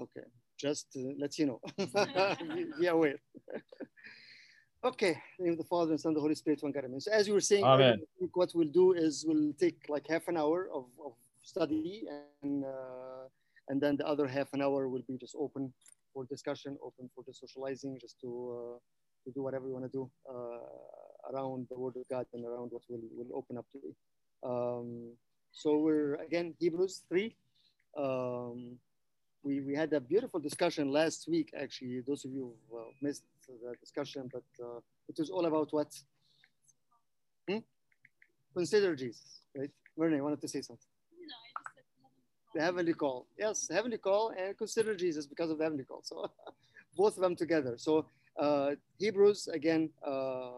Okay, just uh, let you know. be, be aware. okay, in the name of the Father and Son, the Holy Spirit, one God. Amen. So as you were saying, Amen. I think what we'll do is we'll take like half an hour of, of study, and uh, and then the other half an hour will be just open for discussion, open for the socializing, just to uh, to do whatever we want to do uh, around the Word of God and around what we'll, we'll open up today. Um, so we're again Hebrews three. Um, we, we had a beautiful discussion last week, actually. Those of you who uh, missed the discussion, but uh, it was all about what? Hmm? Consider Jesus, right? Verne, I wanted to say something. No, I just said The heavenly call. Yes, heavenly call and consider Jesus because of the heavenly call. So both of them together. So uh, Hebrews, again, uh,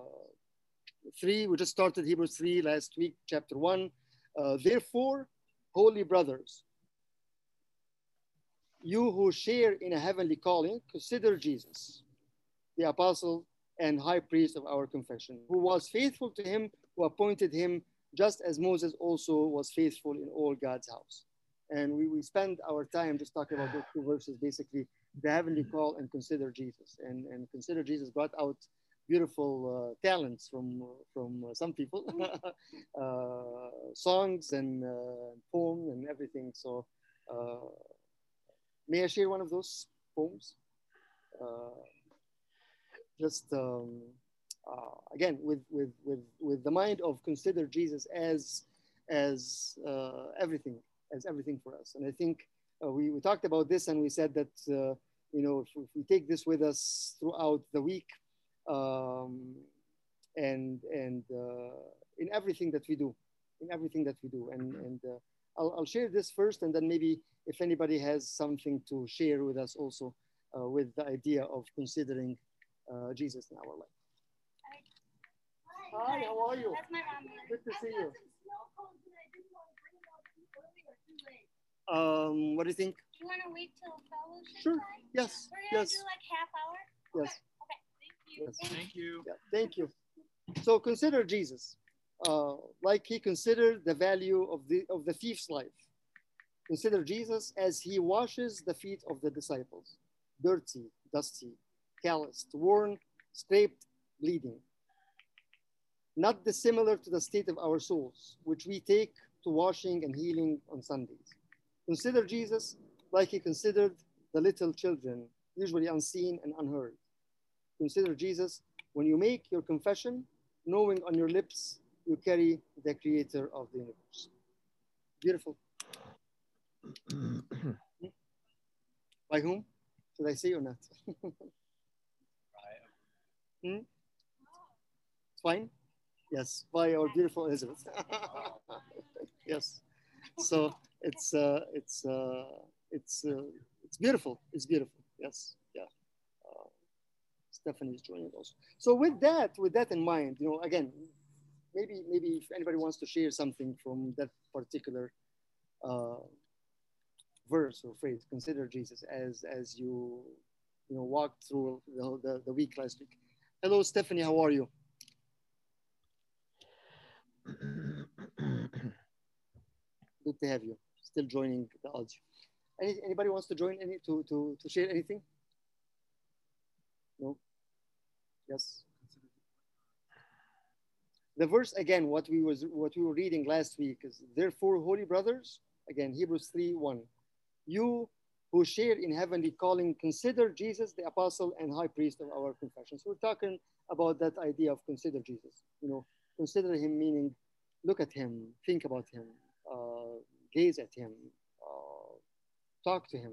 3, we just started Hebrews 3 last week, chapter 1. Uh, Therefore, holy brothers, you who share in a heavenly calling, consider Jesus, the apostle and high priest of our confession, who was faithful to him who appointed him, just as Moses also was faithful in all God's house. And we, we spend our time just talking about those two verses, basically the heavenly call and consider Jesus. And, and consider Jesus brought out beautiful uh, talents from, from uh, some people, uh, songs and uh, poem and everything. So uh, may I share one of those poems? Uh, just um, uh, again with, with with with the mind of consider Jesus as as uh, everything as everything for us. And I think uh, we, we talked about this and we said that uh, you know if, if we take this with us throughout the week um, and and uh, in everything that we do, in everything that we do, and and I'll, I'll share this first, and then maybe if anybody has something to share with us also uh, with the idea of considering uh, Jesus in our life. Hi, how are you? That's my mom. Good to see you. snow I didn't want to bring them out too early or too late. Um, what do you think? Do you want to wait till fellowship Sure. time? Yes. We're gonna Yes. do like half hour. Yes. Okay. Thank you. Yes. Thank you. Yeah, thank you. So consider Jesus, uh, like he considered the value of the of the thief's life. Consider Jesus as he washes the feet of the disciples, dirty, dusty, calloused, worn, scraped, bleeding. Not dissimilar to the state of our souls, which we take to washing and healing on Sundays. Consider Jesus like he considered the little children, usually unseen and unheard. Consider Jesus when you make your confession, knowing on your lips you carry the creator of the universe. Beautiful. By whom? Should I say or not? Hmm? It's fine? Yes, by our beautiful Elizabeth. yes. So it's uh, it's uh, it's uh, it's beautiful. It's beautiful. Yes. Yeah. Uh, Stephanie is joining also. So with that, with that in mind, you know, again, maybe maybe if anybody wants to share something from that particular uh, verse or phrase, consider Jesus as as you you know walked through the, the, the week last week. Hello, Stephanie. How are you? Good to have you. Still joining the audio. Any, anybody wants to join any to, to, to share anything? No? Yes. The verse again, what we was what we were reading last week is therefore, holy brothers, again, Hebrews 3 1. You who share in heavenly calling, consider Jesus the apostle and high priest of our confession. So we're talking about that idea of consider Jesus. You know, consider him meaning look at him, think about him, uh, gaze at him, uh, talk to him.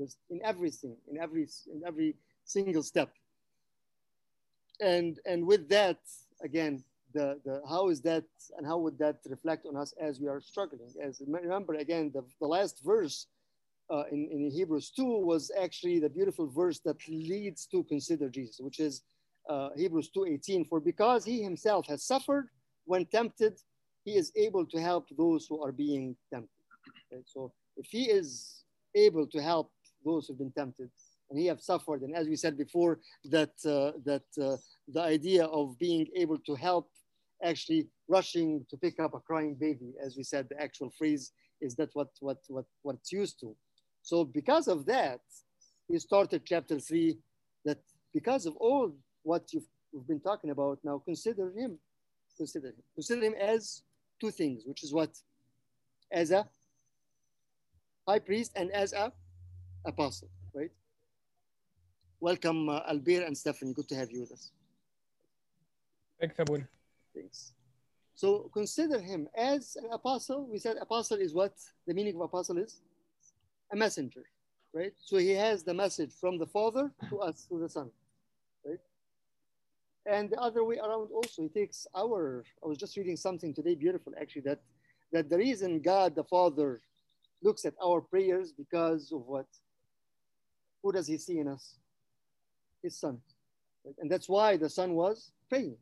Just in everything, in every in every single step. And and with that, again, the, the how is that and how would that reflect on us as we are struggling? As remember again, the, the last verse uh, in, in Hebrews 2 was actually the beautiful verse that leads to consider Jesus, which is uh, Hebrews 2:18. For because he himself has suffered when tempted, he is able to help those who are being tempted. Okay? So if he is able to help those who've been tempted, and he have suffered, and as we said before, that uh, that uh, the idea of being able to help, actually rushing to pick up a crying baby, as we said, the actual phrase is that what what what what it's used to. So because of that, he started chapter three. That because of all what you've, you've been talking about now, consider him. Consider him. Consider him as two things, which is what? As a high priest and as a apostle, right? Welcome, uh, and Stephanie. Good to have you with us. Thanks, Abul. Thanks. So consider him as an apostle. We said apostle is what? The meaning of apostle is? A messenger, right? So he has the message from the Father to us, to the Son, right? And the other way around also, he takes our, I was just reading something today, beautiful actually, that, that the reason God the Father looks at our prayers because of what? Who does he see in us? His Son. Right? And that's why the Son was praying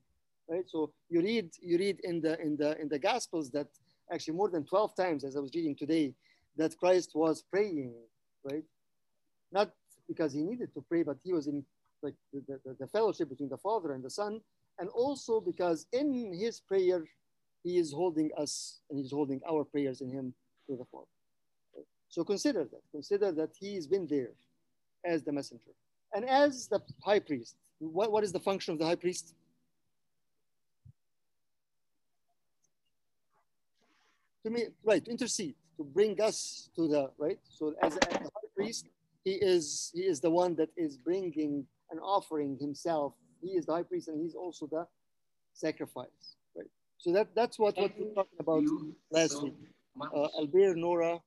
right? So you read you read in the in the in the Gospels that actually more than twelve times, as I was reading today, that Christ was praying, right? Not because he needed to pray, but he was in like the, the, the fellowship between the Father and the Son, and also because in his prayer he is holding us and he's holding our prayers in him to the Father. So consider that. Consider that he's been there as the messenger and as the high priest. What, what is the function of the high priest? To me, right, to intercede, to bring us to the right. So as a, high priest, he is he is the one that is bringing and offering himself. He is the high priest, and he's also the sacrifice, right? So that that's what what we're talking about last week. Uh, Albert, Nora,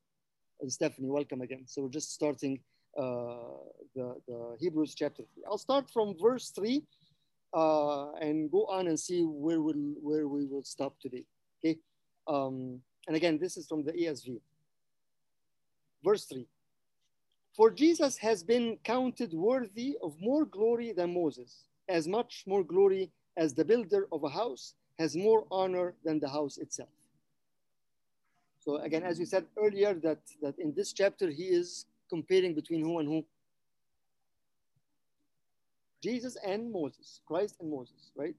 and Stephanie, welcome again. So we're just starting uh, the the Hebrews chapter three. I'll start from verse three. Uh, and go on and see where we'll, where we will stop today. Okay. Um, and again, this is from the ESV. Verse 3 For Jesus has been counted worthy of more glory than Moses, as much more glory as the builder of a house has more honor than the house itself. So again, as we said earlier, that, that in this chapter, he is comparing between who and who? Jesus and Moses, Christ and Moses, right?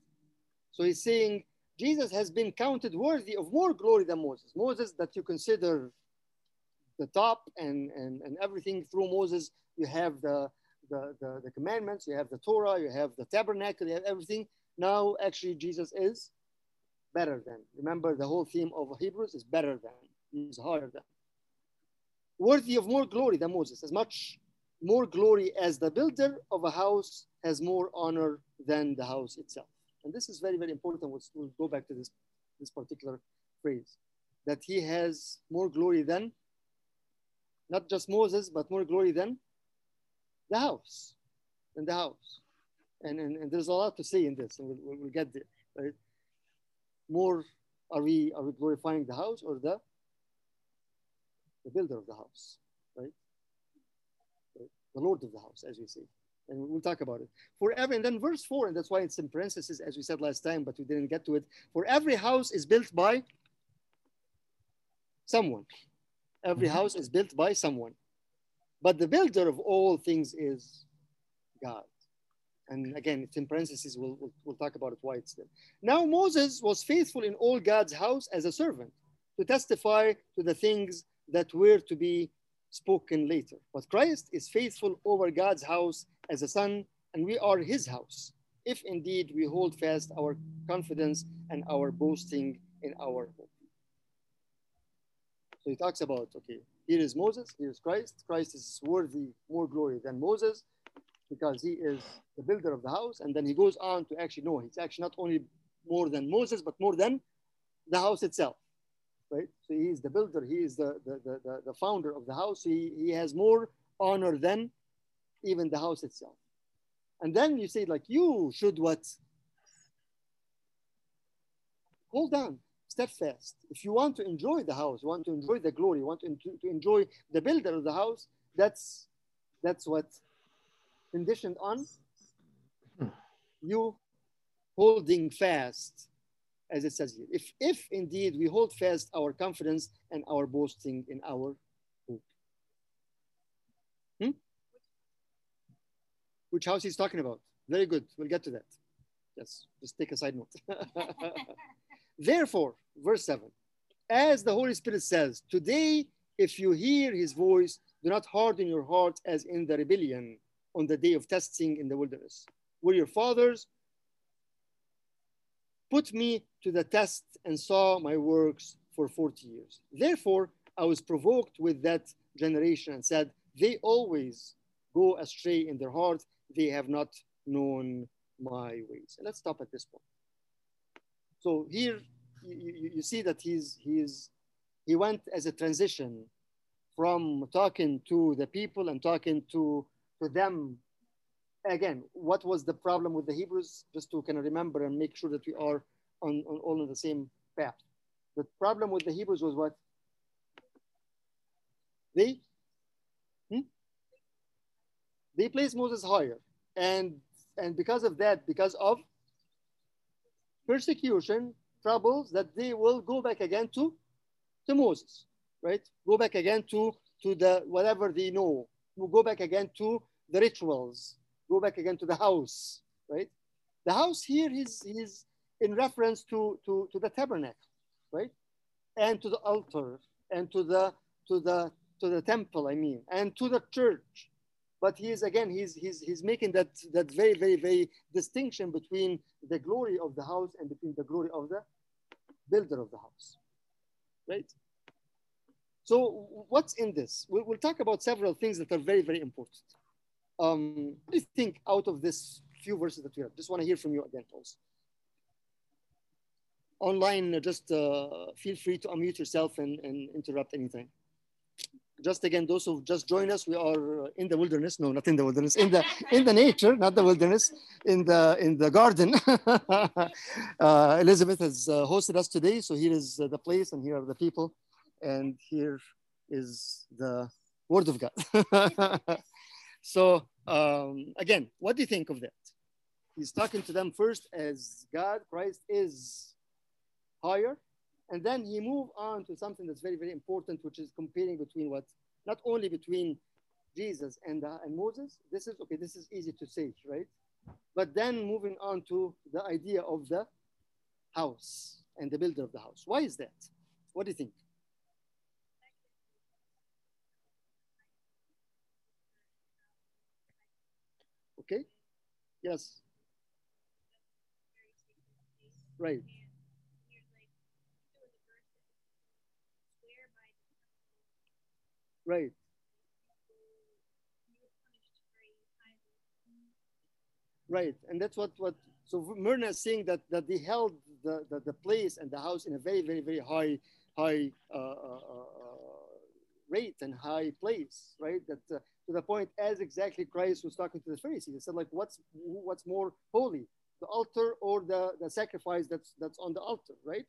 So he's saying Jesus has been counted worthy of more glory than Moses. Moses, that you consider the top and, and, and everything through Moses, you have the, the, the, the commandments, you have the Torah, you have the tabernacle, you have everything. Now, actually, Jesus is better than. Remember, the whole theme of Hebrews is better than, he's higher than. Worthy of more glory than Moses, as much more glory as the builder of a house has more honor than the house itself. And this is very, very important. We'll, we'll go back to this, this particular phrase that he has more glory than not just Moses, but more glory than the house, than the house. And, and, and there's a lot to say in this, and we'll, we'll get there, right? More, are we, are we glorifying the house or the, the builder of the house, right? The Lord of the house, as we say and we'll talk about it. For every, and then verse four, and that's why it's in parentheses, as we said last time, but we didn't get to it. For every house is built by someone. Every mm-hmm. house is built by someone. But the builder of all things is God. And again, it's in parentheses, we'll, we'll, we'll talk about it why it's there. Now, Moses was faithful in all God's house as a servant to testify to the things that were to be spoken later. But Christ is faithful over God's house as a son, and we are his house, if indeed we hold fast our confidence and our boasting in our hope. So he talks about, okay, here is Moses, here is Christ. Christ is worthy more glory than Moses because he is the builder of the house. And then he goes on to actually know he's actually not only more than Moses, but more than the house itself right? So he is the builder, he is the, the, the, the, founder of the house. He, he has more honor than even the house itself. And then you say, like, you should what? Hold on, steadfast. If you want to enjoy the house, you want to enjoy the glory, you want to, to enjoy the builder of the house, that's that's what conditioned on you holding fast as it says here. If, if indeed we hold fast our confidence and our boasting in our hope. Hmm? Which house he's talking about? Very good. We'll get to that. Yes, just take a side note. Therefore, verse 7, as the Holy Spirit says, today if you hear his voice, do not harden your heart as in the rebellion on the day of testing in the wilderness, where your fathers put me to the test and saw my works for 40 years. Therefore, I was provoked with that generation and said, They always go astray in their heart, they have not known my ways. Let's stop at this point. So here you, you, see that he's he's he went as a transition from talking to the people and talking to to them again what was the problem with the hebrews just to kind of remember and make sure that we are on, on all on the same path the problem with the hebrews was what they hmm? they placed moses higher and and because of that because of persecution troubles that they will go back again to to moses right? Go back again to to the whatever they know. We'll go back again to the rituals. Go back again to the house right? The house here is is in reference to to to the tabernacle right? And to the altar and to the to the to the temple i mean and to the church but he is again he's he's he's making that that very very very distinction between the glory of the house and between the glory of the builder of the house right? So what's in this? We'll, we'll talk about several things that are very very important. Um you think out of this few verses that we have? Just want to hear from you again also online just uh, feel free to unmute yourself and, and interrupt anything just again those who just joined us we are uh, in the wilderness. No not in the wilderness. In the in the nature not the wilderness in the in the garden. Uh, elizabeth has uh, hosted us today. So here is uh, the place and here are the people. And here is the word of god. So um, again what do you think of that? He's talking to them first as god christ is higher and then he moved on to something that's very very important which is comparing between what not only between jesus and, uh, and moses. This is okay this is easy to say right? But then moving on to the idea of the house and the builder of the house. Why is that? What do you think? Okay. Yes. Right right. Right. And that's what what so myrna is saying that that they held the, the the place and the house in a very very very high high uh, uh, uh, rate and high place right? That uh, to the point as exactly christ was talking to the pharisees. He said like what's what's more holy the altar or the the sacrifice that's that's on the altar right?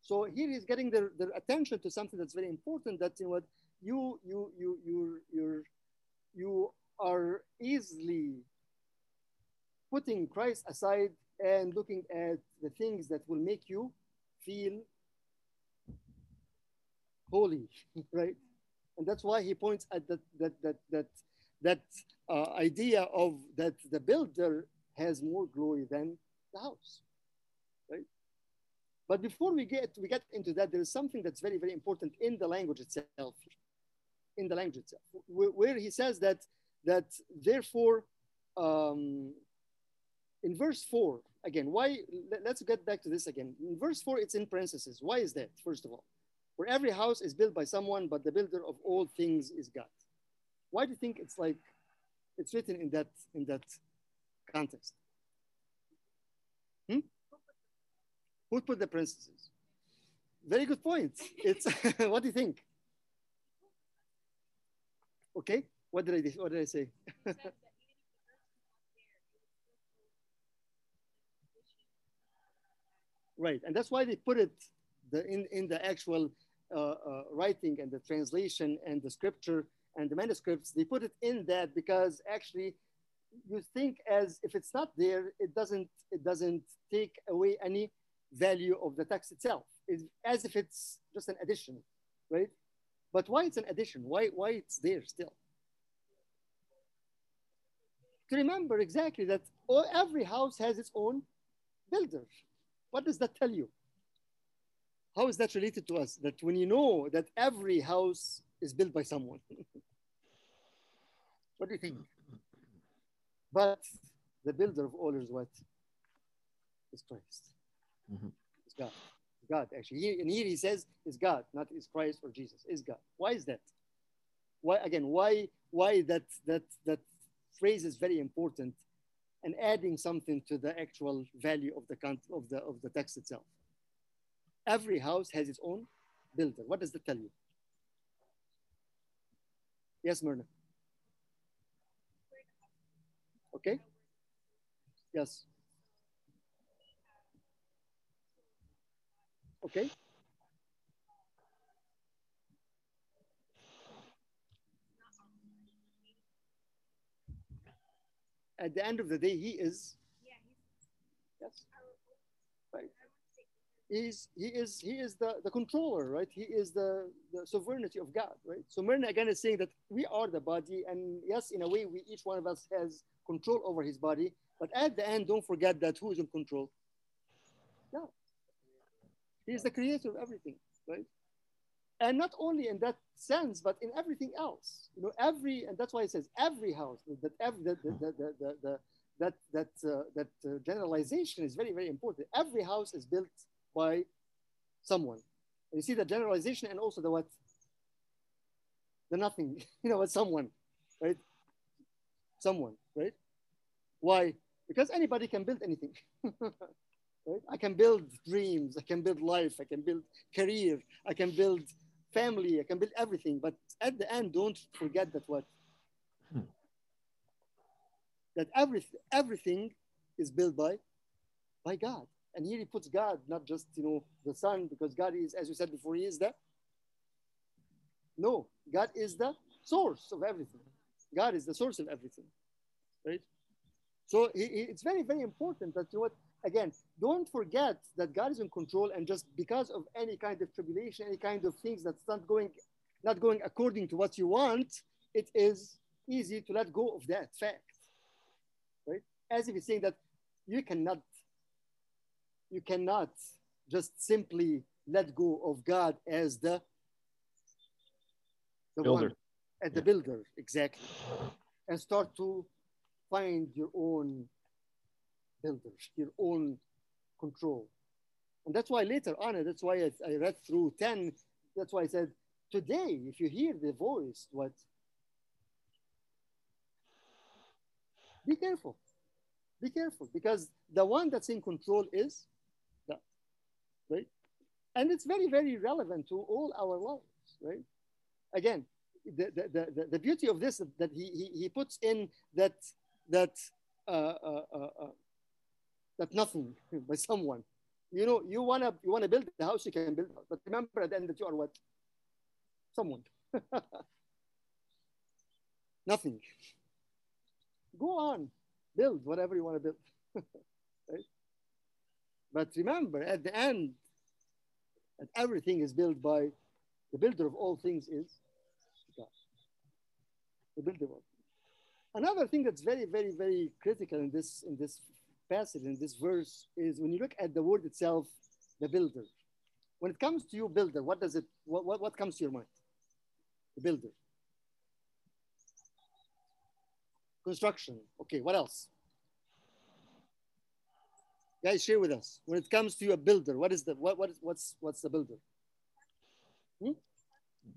So here he's getting their, their attention to something that's very important that you know, what you you you you you're you are easily putting Christ aside and looking at the things that will make you feel holy, right? And that's why he points at that that that that that uh, idea of that the builder has more glory than the house, right? But before we get we get into that, there is something that's very very important in the language itself. In the language itself, where, he says that that therefore, um, in verse four again, why? let- Let's get back to this again. In verse four, it's in parentheses. Why is that? First of all, where every house is built by someone, but the builder of all things is God. Why do you think it's like it's written in that in that context? Hmm? Who put the parentheses? Very good point. It's what do you think? Okay, what did I what did I say? right, and that's why they put it the in in the actual uh, uh, writing and the translation and the scripture and the manuscripts. They put it in that because actually you think as if it's not there, it doesn't it doesn't take away any value of the text itself. It's as if it's just an addition, right? But why it's an addition? Why why it's there still? To remember exactly that all, every house has its own builder. What does that tell you? How is that related to us? That when you know that every house is built by someone. what do you think? But the builder of all is what? Is Christ. Mhm. It's God. God, actually. Here, and here he says is God, not is Christ or Jesus. Is God. Why is that? Why again? Why why that that that phrase is very important and adding something to the actual value of the of the of the text itself. Every house has its own builder. What does that tell you? Yes, Myrna. Okay. Yes. Okay. At the end of the day, he is. Yes. Right. He's he is he is the, the controller, right? He is the, the sovereignty of God, right? So Myrna again is saying that we are the body, and yes, in a way, we each one of us has control over his body. But at the end, don't forget that who is in control? God. He is the creator of everything, right? And not only in that sense, but in everything else. You know, every and that's why it says every house that every that the, the that that uh, that uh, generalization is very very important. Every house is built by someone. And you see the generalization and also the what? The nothing. You know, someone, right? Someone, right? Why? Because anybody can build anything. right? I can build dreams. I can build life. I can build career. I can build family. I can build everything. But at the end, don't forget that what? Hmm. That everything, everything is built by, by God. And here he puts God, not just you know the Son, because God is, as you said before, he is the. No, God is the source of everything. God is the source of everything, right? So he, he- it's very, very important that you know what again, don't forget that God is in control, and just because of any kind of tribulation, any kind of things that's not going, not going according to what you want, it is easy to let go of that fact, right? As if it's saying that you cannot, you cannot just simply let go of God as the the Builder. one, as the builder, exactly, and start to find your own builders, your own control. And that's why later on, that's why I, I read through 10, that's why I said, today, if you hear the voice, what? Be careful. Be careful because the one that's in control is that, right? And it's very, very relevant to all our lives, right? Again, the, the, the, the- beauty of this that he, he, he puts in that, that, uh, uh, uh, uh, that nothing by someone. You know, you wanna you wanna build the house, you can build, it. but remember at the end that you are what? Someone. nothing. Go on, build whatever you want to build. right? But remember, at the end, that everything is built by the builder of all things is God. The builder of all. things. Another thing that's very, very, very critical in this in this passage in this verse is when you look at the word itself, the builder. When it comes to you, builder, what does it? What what, what comes to your mind? The builder. Construction. Okay. What else? Guys, share with us. When it comes to you, a builder, what is the what what is what's what's the builder? Hmm?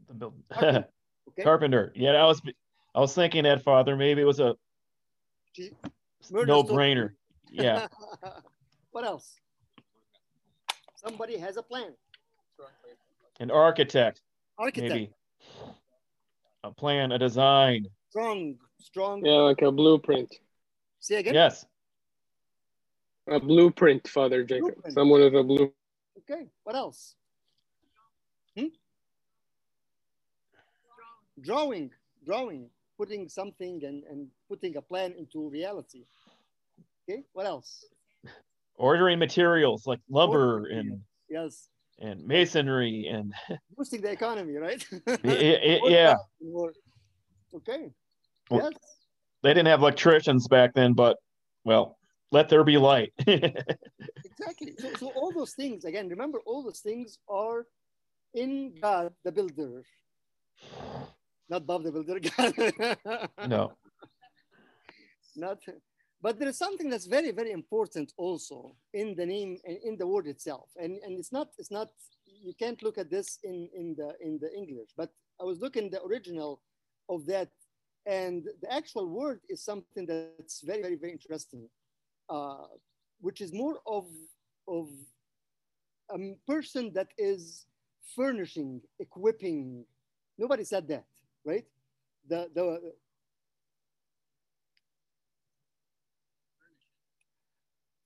The build- Carpenter. Okay. Carpenter. Yeah, I was I was thinking that father. Maybe it was a Gee, Murder's no told- brainer. Yeah. what else? Somebody has a plan. An architect, Architect. maybe. A plan, a design. Strong, strong. Yeah, like a blueprint. Say again. Yes. A blueprint, Father Jacob. Blueprint. Someone with a blue. Okay. What else? Hmm? Drawing, drawing, putting something and, and putting a plan into reality. Okay. What else? Ordering materials like lumber Ordering and Yes. and masonry and Boosting the economy, right? y- y- yeah. Okay. Well- Yes. They didn't have electricians back then, but well, let there be light. Exactly. So, so all those things, again, remember all those things are in God, the builder. Not Bob the Builder. God. No. Not, but there is something that's very, very important also in the name and in the word itself. And, and it's not, it's not, you can't look at this in, in the in the English, but I was looking the original of that, and the actual word is something that's very, very, very interesting, uh, which is more of of a person that is furnishing, equipping. Nobody said that, right? The the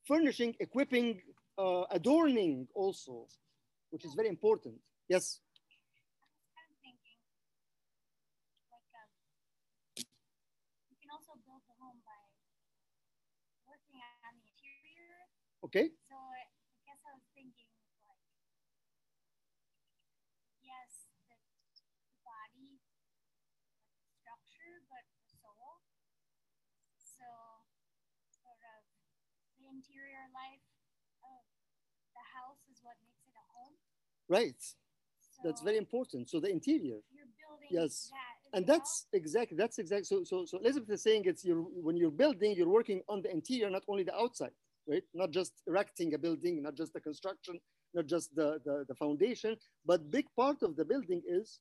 furnishing, equipping, uh, adorning also, which is very important. Yes. kind of thinking, like, um, you can also build the home by working on the interior. Okay. So I, I guess I was thinking, like, yes, the, the body, like the structure, but the soul. So, sort of, the interior life of the house is what makes it a home. Right. So That's very important. So the interior. You're building Yes. that and well. that's exactly that's exactly so so so elizabeth is saying it's you're when you're building you're working on the interior not only the outside right not just erecting a building not just the construction not just the the, the foundation but big part of the building is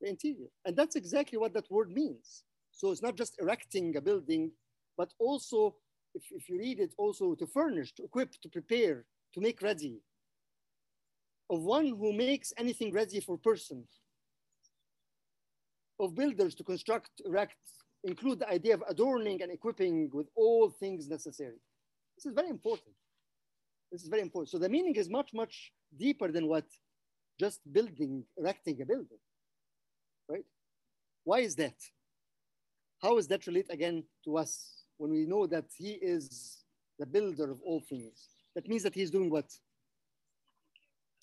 the interior and that's exactly what that word means so it's not just erecting a building but also if, if you read it also to furnish to equip to prepare to make ready of one who makes anything ready for person of builders to construct, erect, include the idea of adorning and equipping with all things necessary. This is very important. This is very important. So the meaning is much, much deeper than what just building, erecting a building, right? Why is that? How is that relate again to us when we know that he is the builder of all things? That means that he's doing what?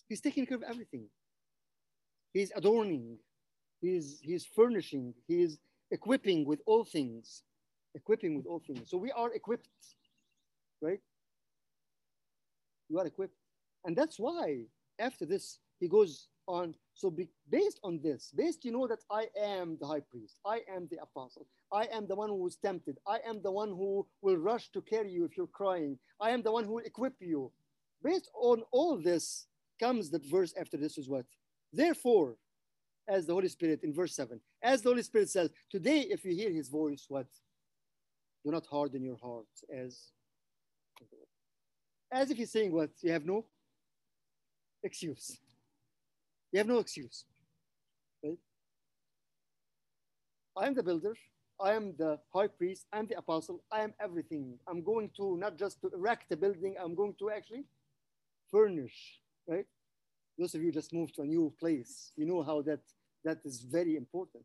He's taking care of everything. He's adorning, he's he's furnishing. He's equipping with all things. Equipping with all things. So we are equipped right? We are equipped. And that's why after this he goes on. So be, based on this based you know that i am the high priest. I am the apostle i am the one who was tempted i am the one who will rush to carry you if you're crying i am the one who will equip you based on all this comes the verse after this is what therefore as the Holy Spirit in verse 7. As the Holy Spirit says, today, if you hear his voice, what? Do not harden your heart as as if he's saying what? You have no excuse. You have no excuse. Right? I am the builder. I am the high priest. I'm the apostle. I am everything. I'm going to not just to erect a building, I'm going to actually furnish, right? Those of you just moved to a new place, you know how that that is very important.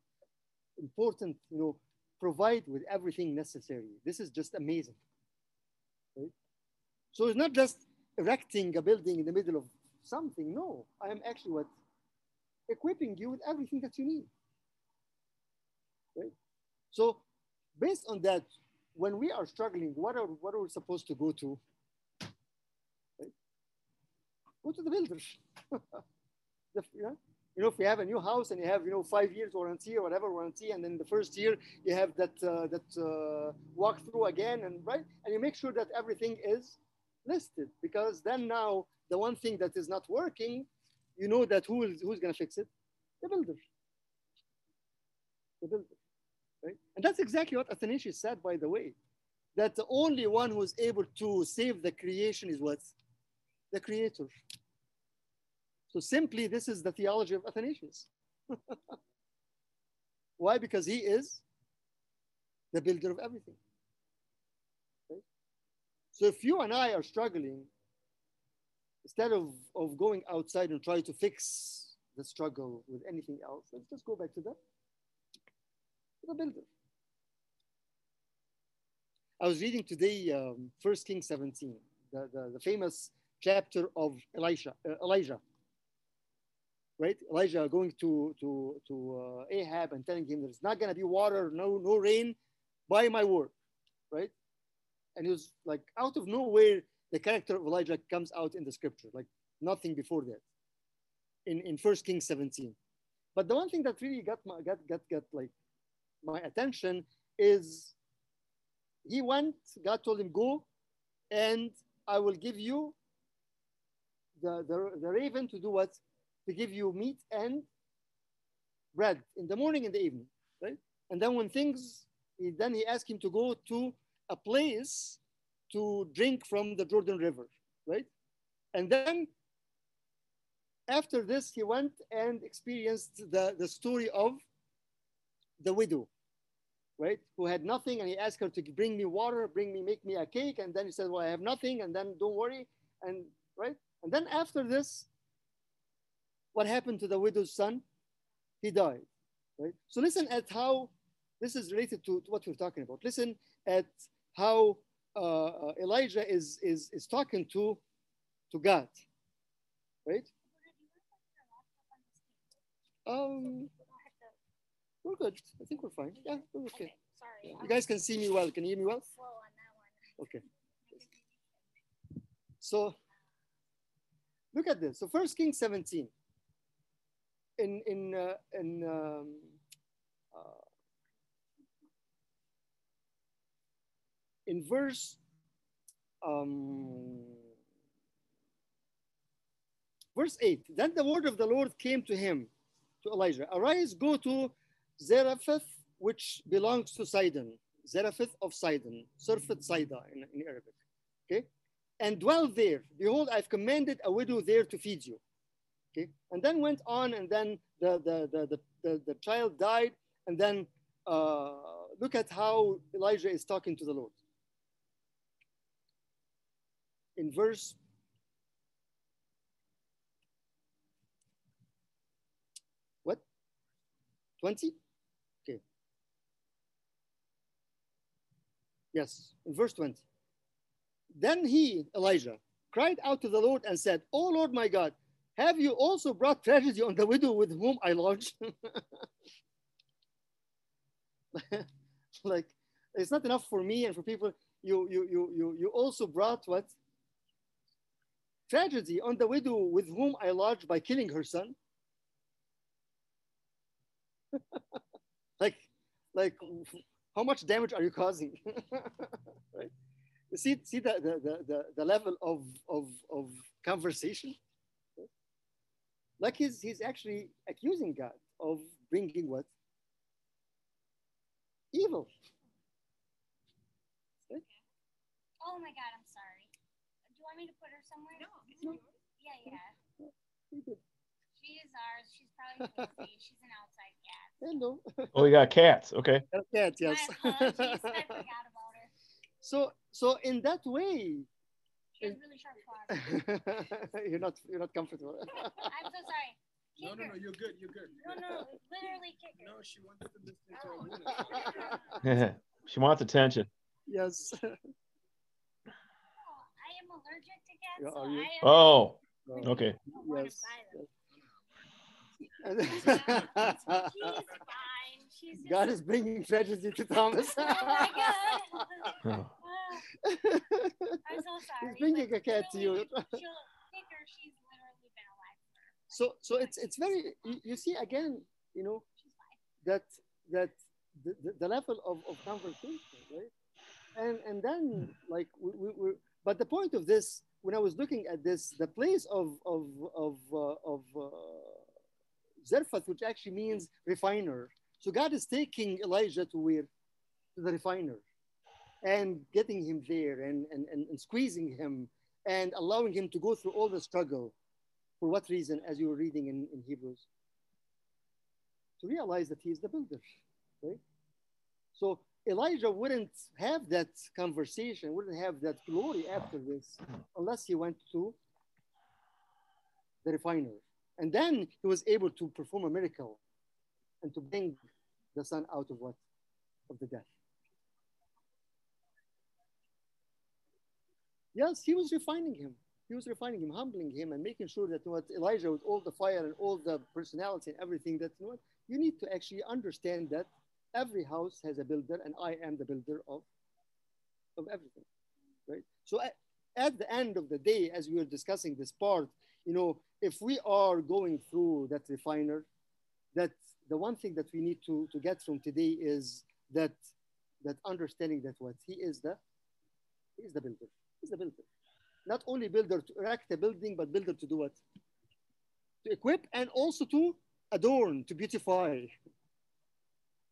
Important, you know, provide with everything necessary. This is just amazing. Right? So it's not just erecting a building in the middle of something. No, I am actually what equipping you with everything that you need. Right? So based on that, when we are struggling, what are what are we supposed to go to? Go to the builders. you, know, you know, if you have a new house and you have, you know, five years warranty or whatever warranty, and then the first year you have that uh, that uh, walkthrough again, and right, and you make sure that everything is listed because then now the one thing that is not working, you know that who is who's going to fix it? The builder. The builder, right? And that's exactly what Athanasius said, by the way, that the only one who is able to save the creation is what? The creator. So simply, this is the theology of Athanasius. Why? Because he is the builder of everything. Right? So if you and I are struggling, instead of, of going outside and try to fix the struggle with anything else, let's just go back to the, to the builder. I was reading today um, 1 Kings 17, the, the, the famous chapter of Elisha, uh, Elijah right? Elijah going to to to uh, Ahab and telling him there's not gonna be water, no no rain, by my word, right? And it was like out of nowhere, the character of Elijah comes out in the scripture, like nothing before that. In in First Kings 17, But the one thing that really got my got got got like my attention is he went, God told him, go, and I will give you the, the, the raven to do what? To give you meat and bread in the morning and the evening, right? And then when things, he, then he asked him to go to a place to drink from the Jordan River, right? And then after this, he went and experienced the, the story of the widow, right? Who had nothing, and he asked her to bring me water, bring me, make me a cake, and then he said, "Well, I have nothing," and then don't worry, and right, and then after this, what happened to the widow's son? He died, right? So listen at how this is related to, to what we're talking about. Listen at how uh, Elijah is is is talking to to God, right? Um, we're good. I think we're fine. Yeah, we're okay. Okay, sorry. You guys can see me well. Can you hear me well? slow on that one. Okay. So look at this. So First Kings 17. In in uh, in um, uh, in verse um, verse 8 then the word of the lord came to him to elijah arise go to zarephath which belongs to sidon. Zarephath of sidon. Surfet sida in, in arabic. Okay? And dwell there. Behold i've commanded a widow there to feed you. Okay? And then went on and then the the the the, the, the child died. And then uh, look at how elijah is talking to the lord. In verse what? 20 okay yes in verse 20 then he elijah cried out to the lord and said oh lord my god have you also brought tragedy on the widow with whom i lodge? like it's not enough for me and for people you you you you, you also brought what tragedy on the widow with whom I lodged by killing her son. like, like, how much damage are you causing? right? You see, see the, the, the, the, the level of, of, of conversation? Like he's, he's actually accusing God of bringing what? Evil. Oh my god, I'm sorry. Do you want me to put her somewhere? No, it's No. Yeah, yeah. Pretty. She is ours. She's probably busy. She's an outside cat. Hello. Oh, you got cats. Okay. Cats, yes. My apologies. I forgot about her. so, so in that way, She has really sharp claws. you're not you're not comfortable. I'm so sorry. Kick No, no, her. no, you're good. You're good. No, no, literally kick her. No, she wanted to listen to Oh. a woman. she wants attention. yes. Oh, I am allergic to cats, Yeah, so? I am Oh, I oh. okay. don't Yes. Buy them. She's fine. She's God is bringing tragedy to Thomas. Oh my god. Oh. I'm so sorry. He's bringing a cat to you. She'll her. She's literally been alive so, so it's it's very you, you see again, you know, that that the, the, the level of, of conversation, right? And and then like we, we, we but the point of this when I was looking at this, the place of of of uh, of uh, Zarephath, which actually means refiner. So God is taking Elijah to where to the refiner, and getting him there, and and, and, and squeezing him, and allowing him to go through all the struggle. For what reason? As you were reading in, in Hebrews, to realize that he is the builder, right? So Elijah wouldn't have that conversation, wouldn't have that glory after this, unless he went to the refiner. And then he was able to perform a miracle and to bring the son out of what? Of the death. Yes, he was refining him. He was refining him, humbling him, and making sure that what Elijah, with all the fire and all the personality and everything, that you what you need to actually understand that every house has a builder, and I am the builder of of everything, right? So at, at the end of the day, as we were discussing this part, you know, if we are going through that refiner, that the one thing that we need to, to get from today is that that understanding that what he is the he is the builder. He's the builder. Not only builder to erect a building, but builder to do what? To equip and also to adorn, to beautify.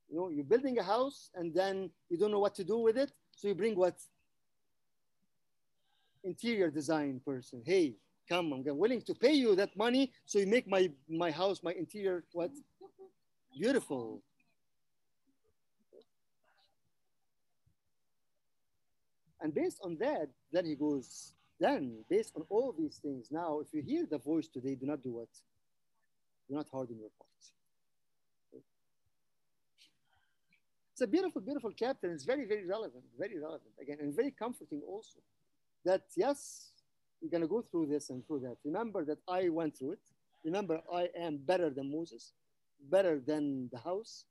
You know, you're building a house and then you don't know what to do with it. So you bring what? Interior design person. Hey, come, I'm willing to pay you that money. So you make my, my house, my interior, what? Beautiful. And based on that, then he goes, then based on all these things, now if you hear the voice today, do not do what? Do not harden your heart. It's a beautiful, beautiful chapter. It's very, very relevant, very relevant again, and very comforting also. That yes, you're gonna go through this and through that. Remember that I went through it. Remember, I am better than Moses, better than the house,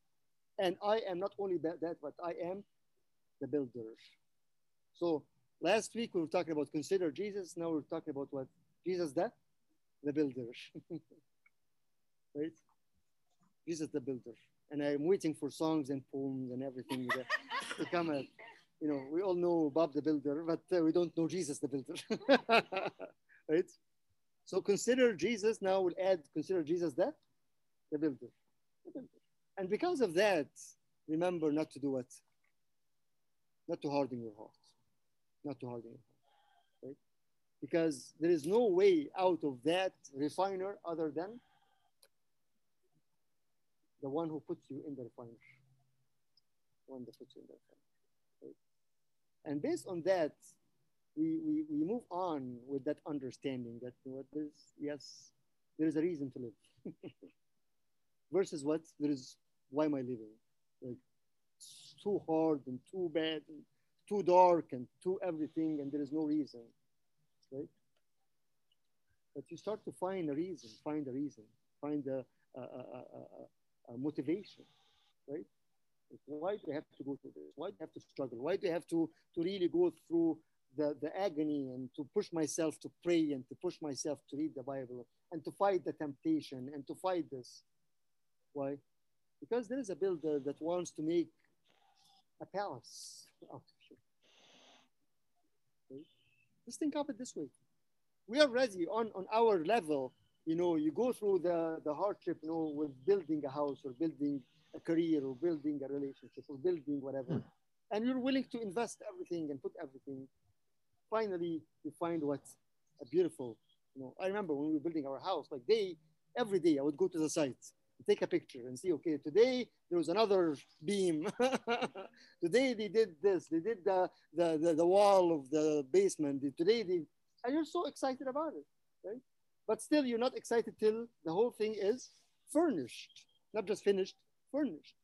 and I am not only that, but I am the builder. So last week we were talking about consider Jesus. Now we're talking about what Jesus the the builder, right? Jesus the builder, and I'm waiting for songs and poems and everything to, to come out. You know, we all know Bob the builder, but uh, we don't know Jesus the builder, right? So consider Jesus. Now we'll add consider Jesus the the builder, the builder, and because of that, remember not to do what, not to harden your heart not to harden your heart, right? Because there is no way out of that refiner other than the one who puts you in the refiner, one that puts you in the refiner. And based on that, we, we, we move on with that understanding that what there's yes, there is a reason to live. Versus what there is why am I living? Like it's too hard and too bad and too dark and too everything, and there is no reason, right? But you start to find a reason, find a reason, find a, a, a, a motivation, right? Why do I have to go through this? Why do I have to struggle? Why do I have to, to really go through the, the agony and to push myself to pray and to push myself to read the Bible and to fight the temptation and to fight this? Why? Because there is a builder that wants to make a palace out of just think of it this way. We are ready on, on our level. You know, you go through the, the hardship, you know, with building a house or building a career or building a relationship or building whatever. Hmm. And you're willing to invest everything and put everything. Finally, you find what's a beautiful, you know, I remember when we were building our house, like day, every day I would go to the site take a picture and see, okay, today there was another beam. today they did this, they did the, the, the, the, wall of the basement. Today they, and you're so excited about it, right? But still you're not excited till the whole thing is furnished, not just finished, furnished.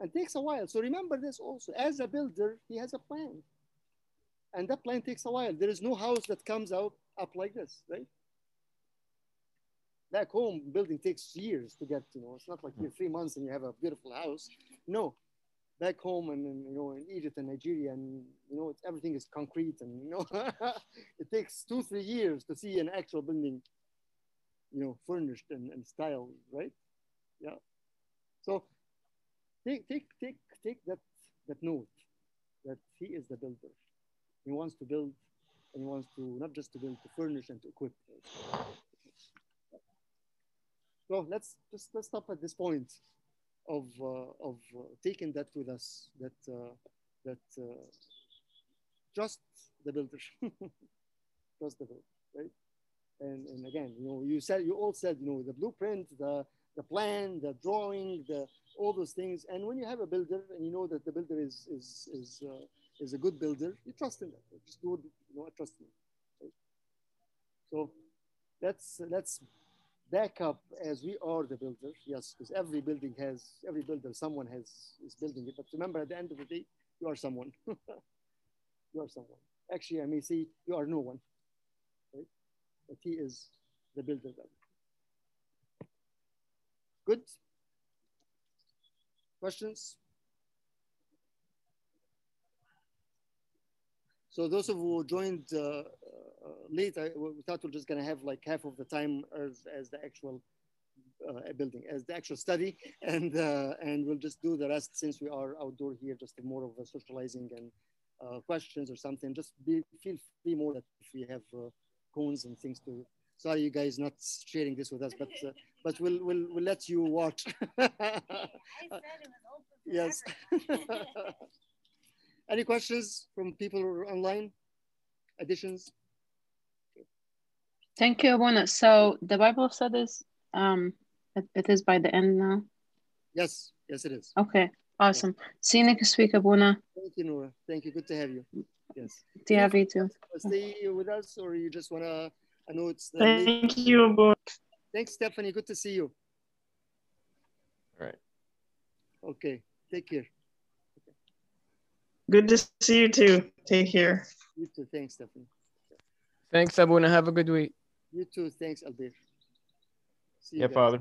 And takes a while. So remember this also, as a builder, he has a plan. And that plan takes a while. There is no house that comes out up like this, right? back home building takes years to get you know it's not like you're three months and you have a beautiful house no back home and, and you know in egypt and nigeria and you know everything is concrete and you know it takes two three years to see an actual building you know furnished and, and styled right yeah so take take take take that that note that he is the builder he wants to build and he wants to not just to build to furnish and to equip so let's just let's stop at this point of uh, of uh, taking that with us. That uh, that uh, just the builder, just the builder, right? And and again, you know, you said you all said, you know, the blueprint, the the plan, the drawing, the all those things. And when you have a builder and you know that the builder is is is uh, is a good builder, you trust in that. Just do you know, trust him. Right? So let's let's back up as we are the builder, yes, because every building has, every builder, someone has, is building it. But remember, at the end of the day, you are someone. you are someone. Actually, I may say you are no one, right? But he is the builder. Good? Questions? So those of who joined uh, uh, late, I, we thought we're just gonna have like half of the time as, as the actual uh, building as the actual study, and uh, and we'll just do the rest since we are outdoor here, just more of a socializing and uh, questions or something. Just be feel free more that if we have uh, cones and things to. Sorry, you guys not sharing this with us, but uh, but we'll we'll we'll let you watch. I said it was open for Yes. Any questions from people who are online? Additions? Thank you, Abuna. So the Bible studies, um, it, it is by the end now. Yes, yes, it is. Okay, awesome. See you next week, Abuna. Thank you, Nora. Thank you. Good to have you. Yes. Do you have you too? Stay with us, or you just wanna? I know it's the late- Thank you, Abu. Thanks, Stephanie. Good to see you. All right. Okay. Take care. Good to see you too. Take care. You too. Thanks, Stephanie. Thanks, Abuna. Have a good week. You too. Thanks, Albert. See you Yeah, guys. Father.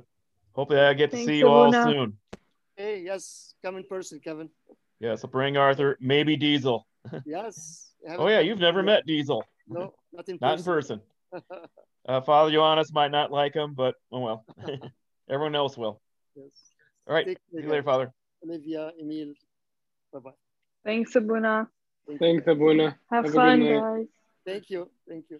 Hopefully I get to Thanks, see you all Abuna. soon. Hey, yes. Come in person, Kevin. Yeah, so bring Arthur, maybe Diesel. Yes. Oh yeah, you've never met Diesel. No, not in Not in person. Person. Uh, Father Johannes might not like him, but oh well. Everyone else will. yes. All right. Take See care, you later. Father. Olivia, Emil. Bye bye. Thanks, Abuna. Thank. Thanks, Abuna. Have, Have fun, guys. Thank you. Thank you.